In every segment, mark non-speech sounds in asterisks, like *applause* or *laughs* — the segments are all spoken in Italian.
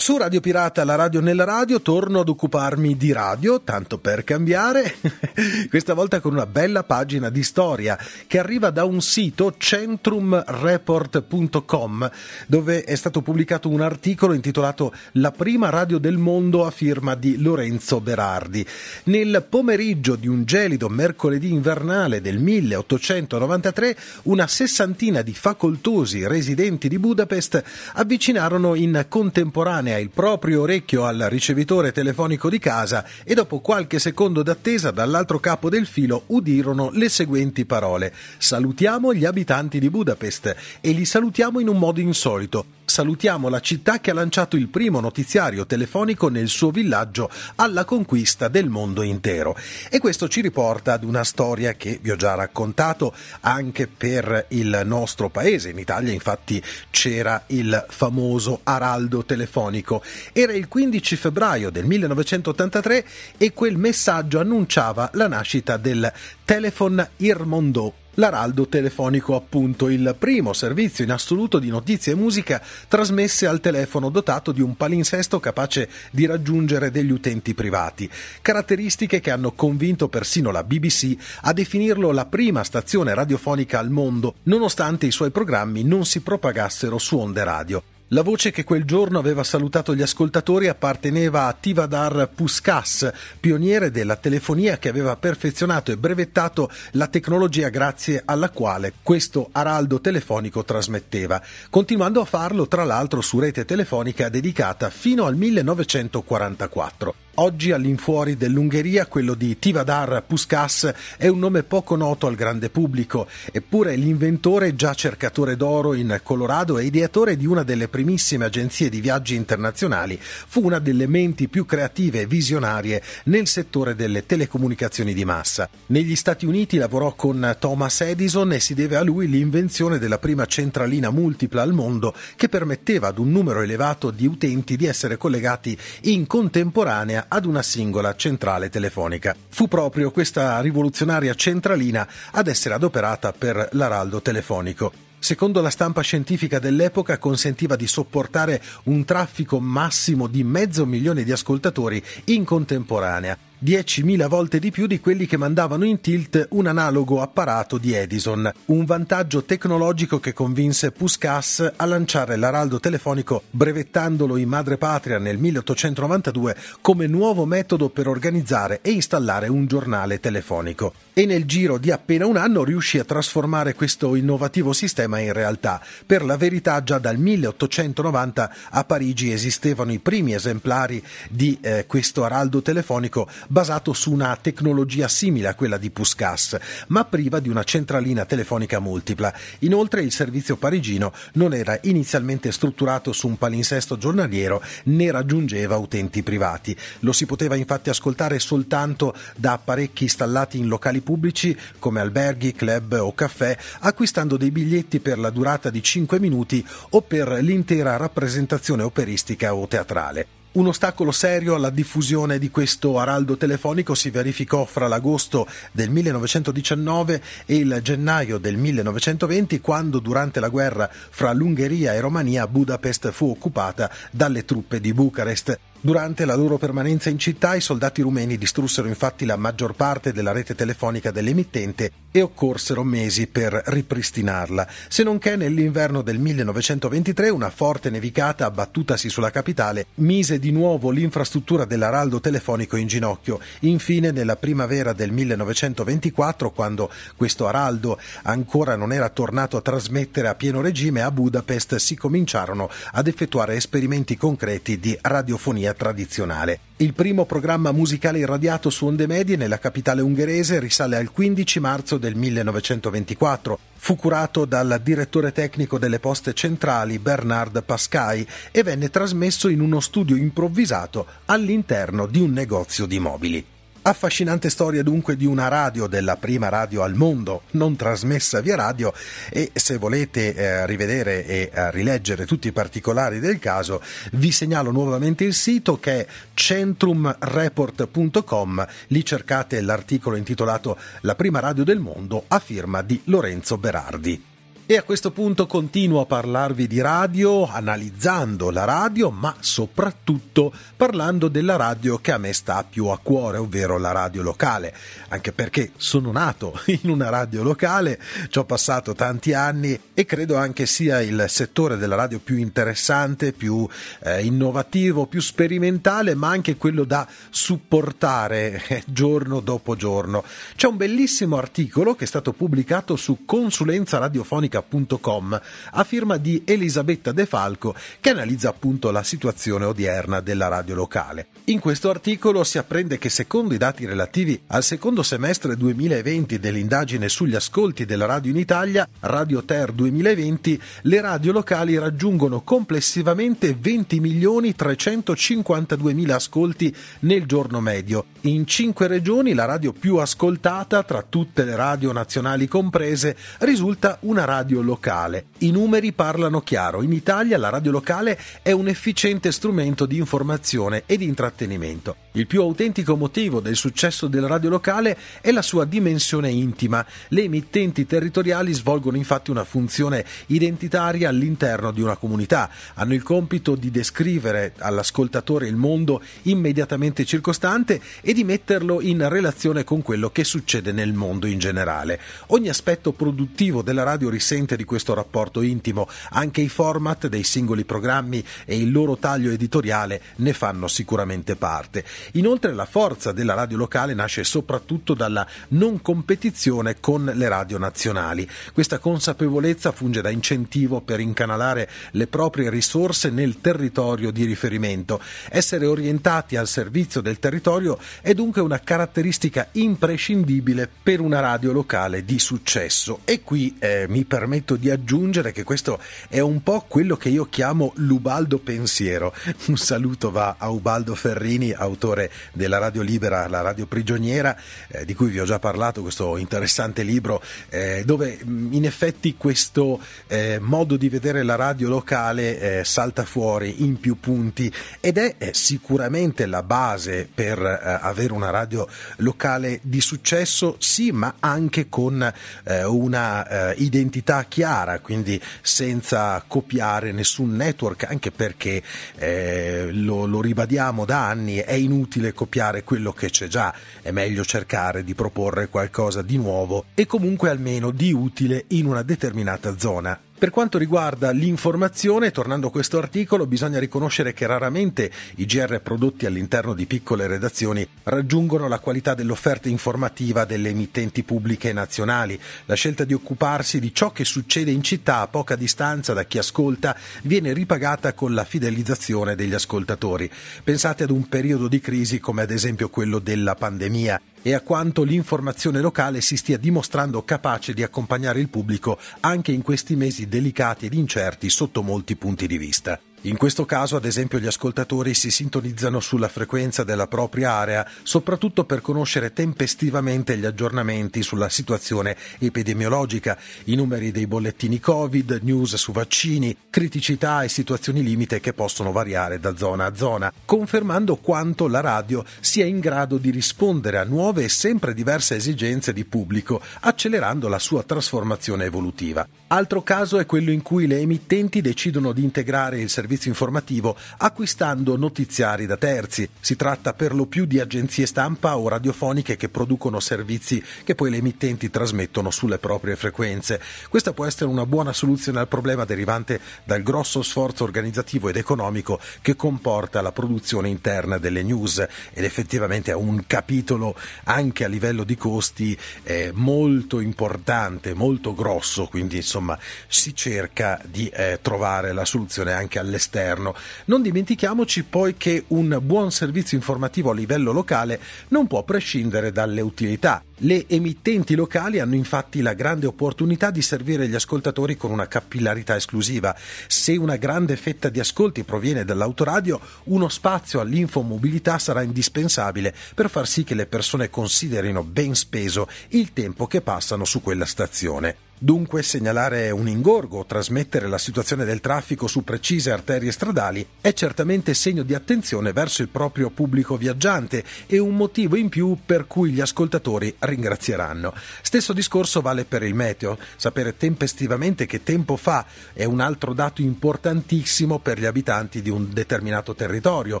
Su Radio Pirata, la radio nella radio, torno ad occuparmi di radio, tanto per cambiare, *laughs* questa volta con una bella pagina di storia che arriva da un sito centrumreport.com dove è stato pubblicato un articolo intitolato La prima radio del mondo a firma di Lorenzo Berardi. Nel pomeriggio di un gelido mercoledì invernale del 1893 una sessantina di facoltosi residenti di Budapest avvicinarono in contemporanea il proprio orecchio al ricevitore telefonico di casa e dopo qualche secondo d'attesa dall'altro capo del filo udirono le seguenti parole. Salutiamo gli abitanti di Budapest e li salutiamo in un modo insolito salutiamo la città che ha lanciato il primo notiziario telefonico nel suo villaggio alla conquista del mondo intero. E questo ci riporta ad una storia che vi ho già raccontato anche per il nostro paese. In Italia infatti c'era il famoso araldo telefonico. Era il 15 febbraio del 1983 e quel messaggio annunciava la nascita del Telefon Irmondo l'Araldo Telefonico appunto, il primo servizio in assoluto di notizie e musica trasmesse al telefono dotato di un palinsesto capace di raggiungere degli utenti privati, caratteristiche che hanno convinto persino la BBC a definirlo la prima stazione radiofonica al mondo, nonostante i suoi programmi non si propagassero su onde radio. La voce che quel giorno aveva salutato gli ascoltatori apparteneva a Tivadar Puskas, pioniere della telefonia che aveva perfezionato e brevettato la tecnologia grazie alla quale questo araldo telefonico trasmetteva, continuando a farlo tra l'altro su rete telefonica dedicata fino al 1944. Oggi all'infuori dell'Ungheria quello di Tivadar Puskas è un nome poco noto al grande pubblico, eppure l'inventore già cercatore d'oro in Colorado e ideatore di una delle primissime agenzie di viaggi internazionali fu una delle menti più creative e visionarie nel settore delle telecomunicazioni di massa. Negli Stati Uniti lavorò con Thomas Edison e si deve a lui l'invenzione della prima centralina multipla al mondo che permetteva ad un numero elevato di utenti di essere collegati in contemporanea ad una singola centrale telefonica. Fu proprio questa rivoluzionaria centralina ad essere adoperata per l'araldo telefonico. Secondo la stampa scientifica dell'epoca consentiva di sopportare un traffico massimo di mezzo milione di ascoltatori in contemporanea, 10.000 volte di più di quelli che mandavano in tilt un analogo apparato di Edison, un vantaggio tecnologico che convinse Puskas a lanciare l'araldo telefonico brevettandolo in madrepatria nel 1892 come nuovo metodo per organizzare e installare un giornale telefonico. E nel giro di appena un anno riuscì a trasformare questo innovativo sistema in realtà. Per la verità già dal 1890 a Parigi esistevano i primi esemplari di eh, questo araldo telefonico basato su una tecnologia simile a quella di Puskas, ma priva di una centralina telefonica multipla. Inoltre il servizio parigino non era inizialmente strutturato su un palinsesto giornaliero né raggiungeva utenti privati. Lo si poteva infatti ascoltare soltanto da apparecchi installati in locali pubblici come alberghi, club o caffè, acquistando dei biglietti per la durata di 5 minuti o per l'intera rappresentazione operistica o teatrale. Un ostacolo serio alla diffusione di questo araldo telefonico si verificò fra l'agosto del 1919 e il gennaio del 1920 quando durante la guerra fra l'Ungheria e Romania Budapest fu occupata dalle truppe di Bucarest. Durante la loro permanenza in città i soldati rumeni distrussero infatti la maggior parte della rete telefonica dell'emittente e occorsero mesi per ripristinarla, se non che nell'inverno del 1923 una forte nevicata abbattutasi sulla capitale mise di nuovo l'infrastruttura dell'araldo telefonico in ginocchio. Infine nella primavera del 1924, quando questo araldo ancora non era tornato a trasmettere a pieno regime, a Budapest si cominciarono ad effettuare esperimenti concreti di radiofonia radiofonia tradizionale. Il primo programma musicale irradiato su onde medie nella capitale ungherese risale al 15 marzo del 1924. Fu curato dal direttore tecnico delle poste centrali Bernard Pascai e venne trasmesso in uno studio improvvisato all'interno di un negozio di mobili. Affascinante storia dunque di una radio, della prima radio al mondo, non trasmessa via radio e se volete eh, rivedere e eh, rileggere tutti i particolari del caso vi segnalo nuovamente il sito che è centrumreport.com, lì cercate l'articolo intitolato La prima radio del mondo a firma di Lorenzo Berardi. E a questo punto continuo a parlarvi di radio, analizzando la radio, ma soprattutto parlando della radio che a me sta più a cuore, ovvero la radio locale. Anche perché sono nato *laughs* in una radio locale, ci ho passato tanti anni e credo anche sia il settore della radio più interessante, più eh, innovativo, più sperimentale, ma anche quello da supportare eh, giorno dopo giorno. C'è un bellissimo articolo che è stato pubblicato su consulenza radiofonica politica.com a firma di Elisabetta De Falco che analizza appunto la situazione odierna della radio locale. In questo articolo si apprende che secondo i dati relativi al secondo semestre 2020 dell'indagine sugli ascolti della radio in Italia, Radio Ter 2020, le radio locali raggiungono complessivamente 20 milioni 352 mila ascolti nel giorno medio. In cinque regioni la radio più ascoltata tra tutte le radio nazionali comprese risulta una radio radio locale. I numeri parlano chiaro. In Italia la radio locale è un efficiente strumento di informazione e di intrattenimento. Il più autentico motivo del successo della radio locale è la sua dimensione intima. Le emittenti territoriali svolgono infatti una funzione identitaria all'interno di una comunità. Hanno il compito di descrivere all'ascoltatore il mondo immediatamente circostante e di metterlo in relazione con quello che succede nel mondo in generale. Ogni aspetto produttivo della radio risente di questo rapporto intimo. Anche i format dei singoli programmi e il loro taglio editoriale ne fanno sicuramente parte. Inoltre la forza della radio locale nasce soprattutto dalla non competizione con le radio nazionali. Questa consapevolezza funge da incentivo per incanalare le proprie risorse nel territorio di riferimento. Essere orientati al servizio del territorio è dunque una caratteristica imprescindibile per una radio locale di successo. E qui eh, mi permetto di aggiungere che questo è un po' quello che io chiamo l'Ubaldo pensiero. Un saluto va a Ubaldo Ferrini, autore della Radio Libera, la radio prigioniera, eh, di cui vi ho già parlato, questo interessante libro, eh, dove in effetti questo eh, modo di vedere la radio locale eh, salta fuori in più punti ed è sicuramente la base per eh, avere una radio locale di successo, sì, ma anche con eh, una identità chiara, quindi senza copiare nessun network, anche perché eh, lo, lo ribadiamo da anni, è inutile copiare quello che c'è già, è meglio cercare di proporre qualcosa di nuovo e comunque almeno di utile in una determinata zona per quanto riguarda l'informazione, tornando a questo articolo, bisogna riconoscere che raramente i GR prodotti all'interno di piccole redazioni raggiungono la qualità dell'offerta informativa delle emittenti pubbliche nazionali. La scelta di occuparsi di ciò che succede in città a poca distanza da chi ascolta viene ripagata con la fidelizzazione degli ascoltatori. Pensate ad un periodo di crisi come ad esempio quello della pandemia e a quanto l'informazione locale si stia dimostrando capace di accompagnare il pubblico anche in questi mesi delicati ed incerti sotto molti punti di vista. In questo caso, ad esempio, gli ascoltatori si sintonizzano sulla frequenza della propria area, soprattutto per conoscere tempestivamente gli aggiornamenti sulla situazione epidemiologica, i numeri dei bollettini Covid, news su vaccini, criticità e situazioni limite che possono variare da zona a zona, confermando quanto la radio sia in grado di rispondere a nuove e sempre diverse esigenze di pubblico, accelerando la sua trasformazione evolutiva. Altro caso è quello in cui le emittenti decidono di integrare il servizio informativo acquistando notiziari da terzi. Si tratta per lo più di agenzie stampa o radiofoniche che producono servizi che poi le emittenti trasmettono sulle proprie frequenze. Questa può essere una buona soluzione al problema derivante dal grosso sforzo organizzativo ed economico che comporta la produzione interna delle news ed effettivamente è un capitolo anche a livello di costi eh, molto importante, molto grosso, quindi insomma si cerca di eh, trovare la soluzione anche all'esterno. Non dimentichiamoci poi che un buon servizio informativo a livello locale non può prescindere dalle utilità. Le emittenti locali hanno infatti la grande opportunità di servire gli ascoltatori con una capillarità esclusiva. Se una grande fetta di ascolti proviene dall'autoradio, uno spazio all'infomobilità sarà indispensabile per far sì che le persone considerino ben speso il tempo che passano su quella stazione. Dunque segnalare un ingorgo o trasmettere la situazione del traffico su precise arterie stradali è certamente segno di attenzione verso il proprio pubblico viaggiante e un motivo in più per cui gli ascoltatori ringrazieranno. Stesso discorso vale per il meteo. Sapere tempestivamente che tempo fa è un altro dato importantissimo per gli abitanti di un determinato territorio.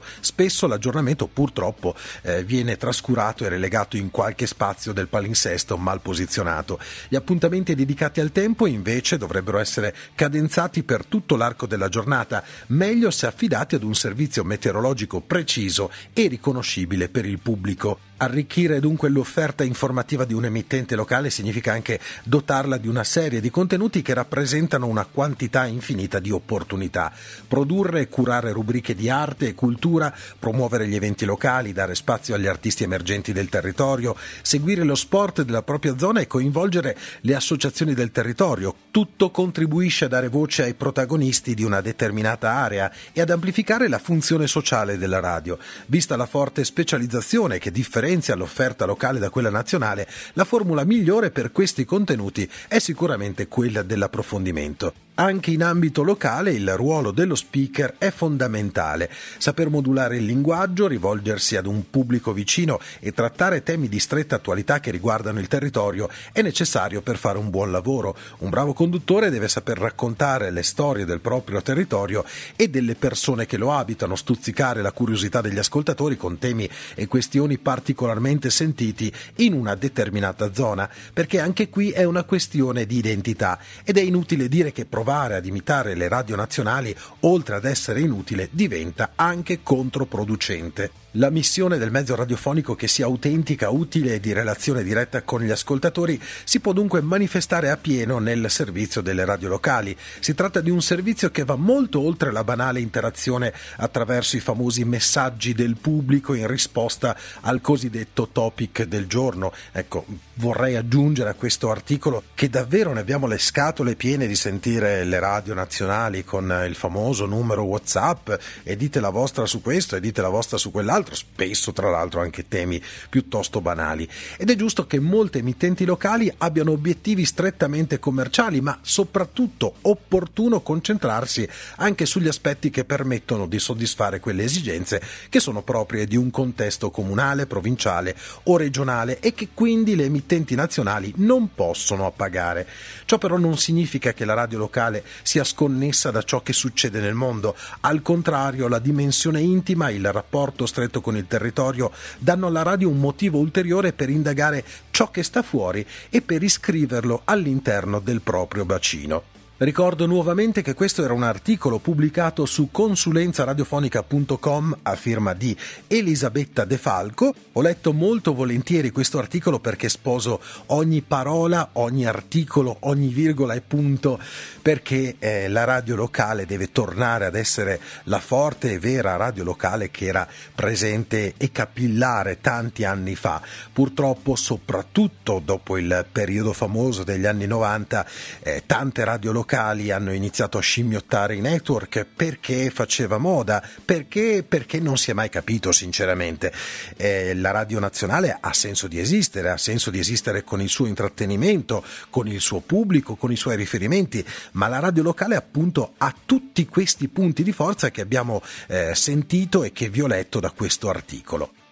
Spesso l'aggiornamento purtroppo eh, viene trascurato e relegato in qualche spazio del palinsesto mal posizionato. Gli appuntamenti dedicati al tempo invece dovrebbero essere cadenzati per tutto l'arco della giornata, meglio se affidati ad un servizio meteorologico preciso e riconoscibile per il pubblico. Arricchire dunque l'offerta informativa di un emittente locale significa anche dotarla di una serie di contenuti che rappresentano una quantità infinita di opportunità. Produrre e curare rubriche di arte e cultura, promuovere gli eventi locali, dare spazio agli artisti emergenti del territorio, seguire lo sport della propria zona e coinvolgere le associazioni del territorio. Tutto contribuisce a dare voce ai protagonisti di una determinata area e ad amplificare la funzione sociale della radio. Vista la forte specializzazione che differenzia differenzia l'offerta locale da quella nazionale, la formula migliore per questi contenuti è sicuramente quella dell'approfondimento. Anche in ambito locale il ruolo dello speaker è fondamentale. Saper modulare il linguaggio, rivolgersi ad un pubblico vicino e trattare temi di stretta attualità che riguardano il territorio è necessario per fare un buon lavoro. Un bravo conduttore deve saper raccontare le storie del proprio territorio e delle persone che lo abitano, stuzzicare la curiosità degli ascoltatori con temi e questioni particolarmente sentiti in una determinata zona, perché anche qui è una questione di identità ed è inutile dire che provare provare ad imitare le radio nazionali, oltre ad essere inutile, diventa anche controproducente. La missione del mezzo radiofonico che sia autentica, utile e di relazione diretta con gli ascoltatori si può dunque manifestare a pieno nel servizio delle radio locali. Si tratta di un servizio che va molto oltre la banale interazione attraverso i famosi messaggi del pubblico in risposta al cosiddetto topic del giorno. Ecco, vorrei aggiungere a questo articolo che davvero ne abbiamo le scatole piene di sentire le radio nazionali con il famoso numero WhatsApp e dite la vostra su questo e dite la vostra su quell'altro altro, spesso tra l'altro anche temi piuttosto banali. Ed è giusto che molte emittenti locali abbiano obiettivi strettamente commerciali, ma soprattutto opportuno concentrarsi anche sugli aspetti che permettono di soddisfare quelle esigenze che sono proprie di un contesto comunale, provinciale o regionale e che quindi le emittenti nazionali non possono appagare. Ciò però non significa che la radio locale sia sconnessa da ciò che succede nel mondo, al contrario la dimensione intima, il rapporto stretto stretto con il territorio danno alla radio un motivo ulteriore per indagare ciò che sta fuori e per iscriverlo all'interno del proprio bacino. Ricordo nuovamente che questo era un articolo pubblicato su consulenzaradiofonica.com a firma di Elisabetta De Falco. Ho letto molto volentieri questo articolo perché sposo ogni parola, ogni articolo, ogni virgola e punto perché eh, la radio locale deve tornare ad essere la forte e vera radio locale che era presente e capillare tanti anni fa. Purtroppo, soprattutto dopo il periodo famoso degli anni 90, eh, tante radio locali locali hanno iniziato a scimmiottare i network perché faceva moda, perché, perché non si è mai capito sinceramente. Eh, la radio nazionale ha senso di esistere, ha senso di esistere con il suo intrattenimento, con il suo pubblico, con i suoi riferimenti, ma la radio locale appunto ha tutti questi punti di forza che abbiamo eh, sentito e che vi ho letto da questo articolo.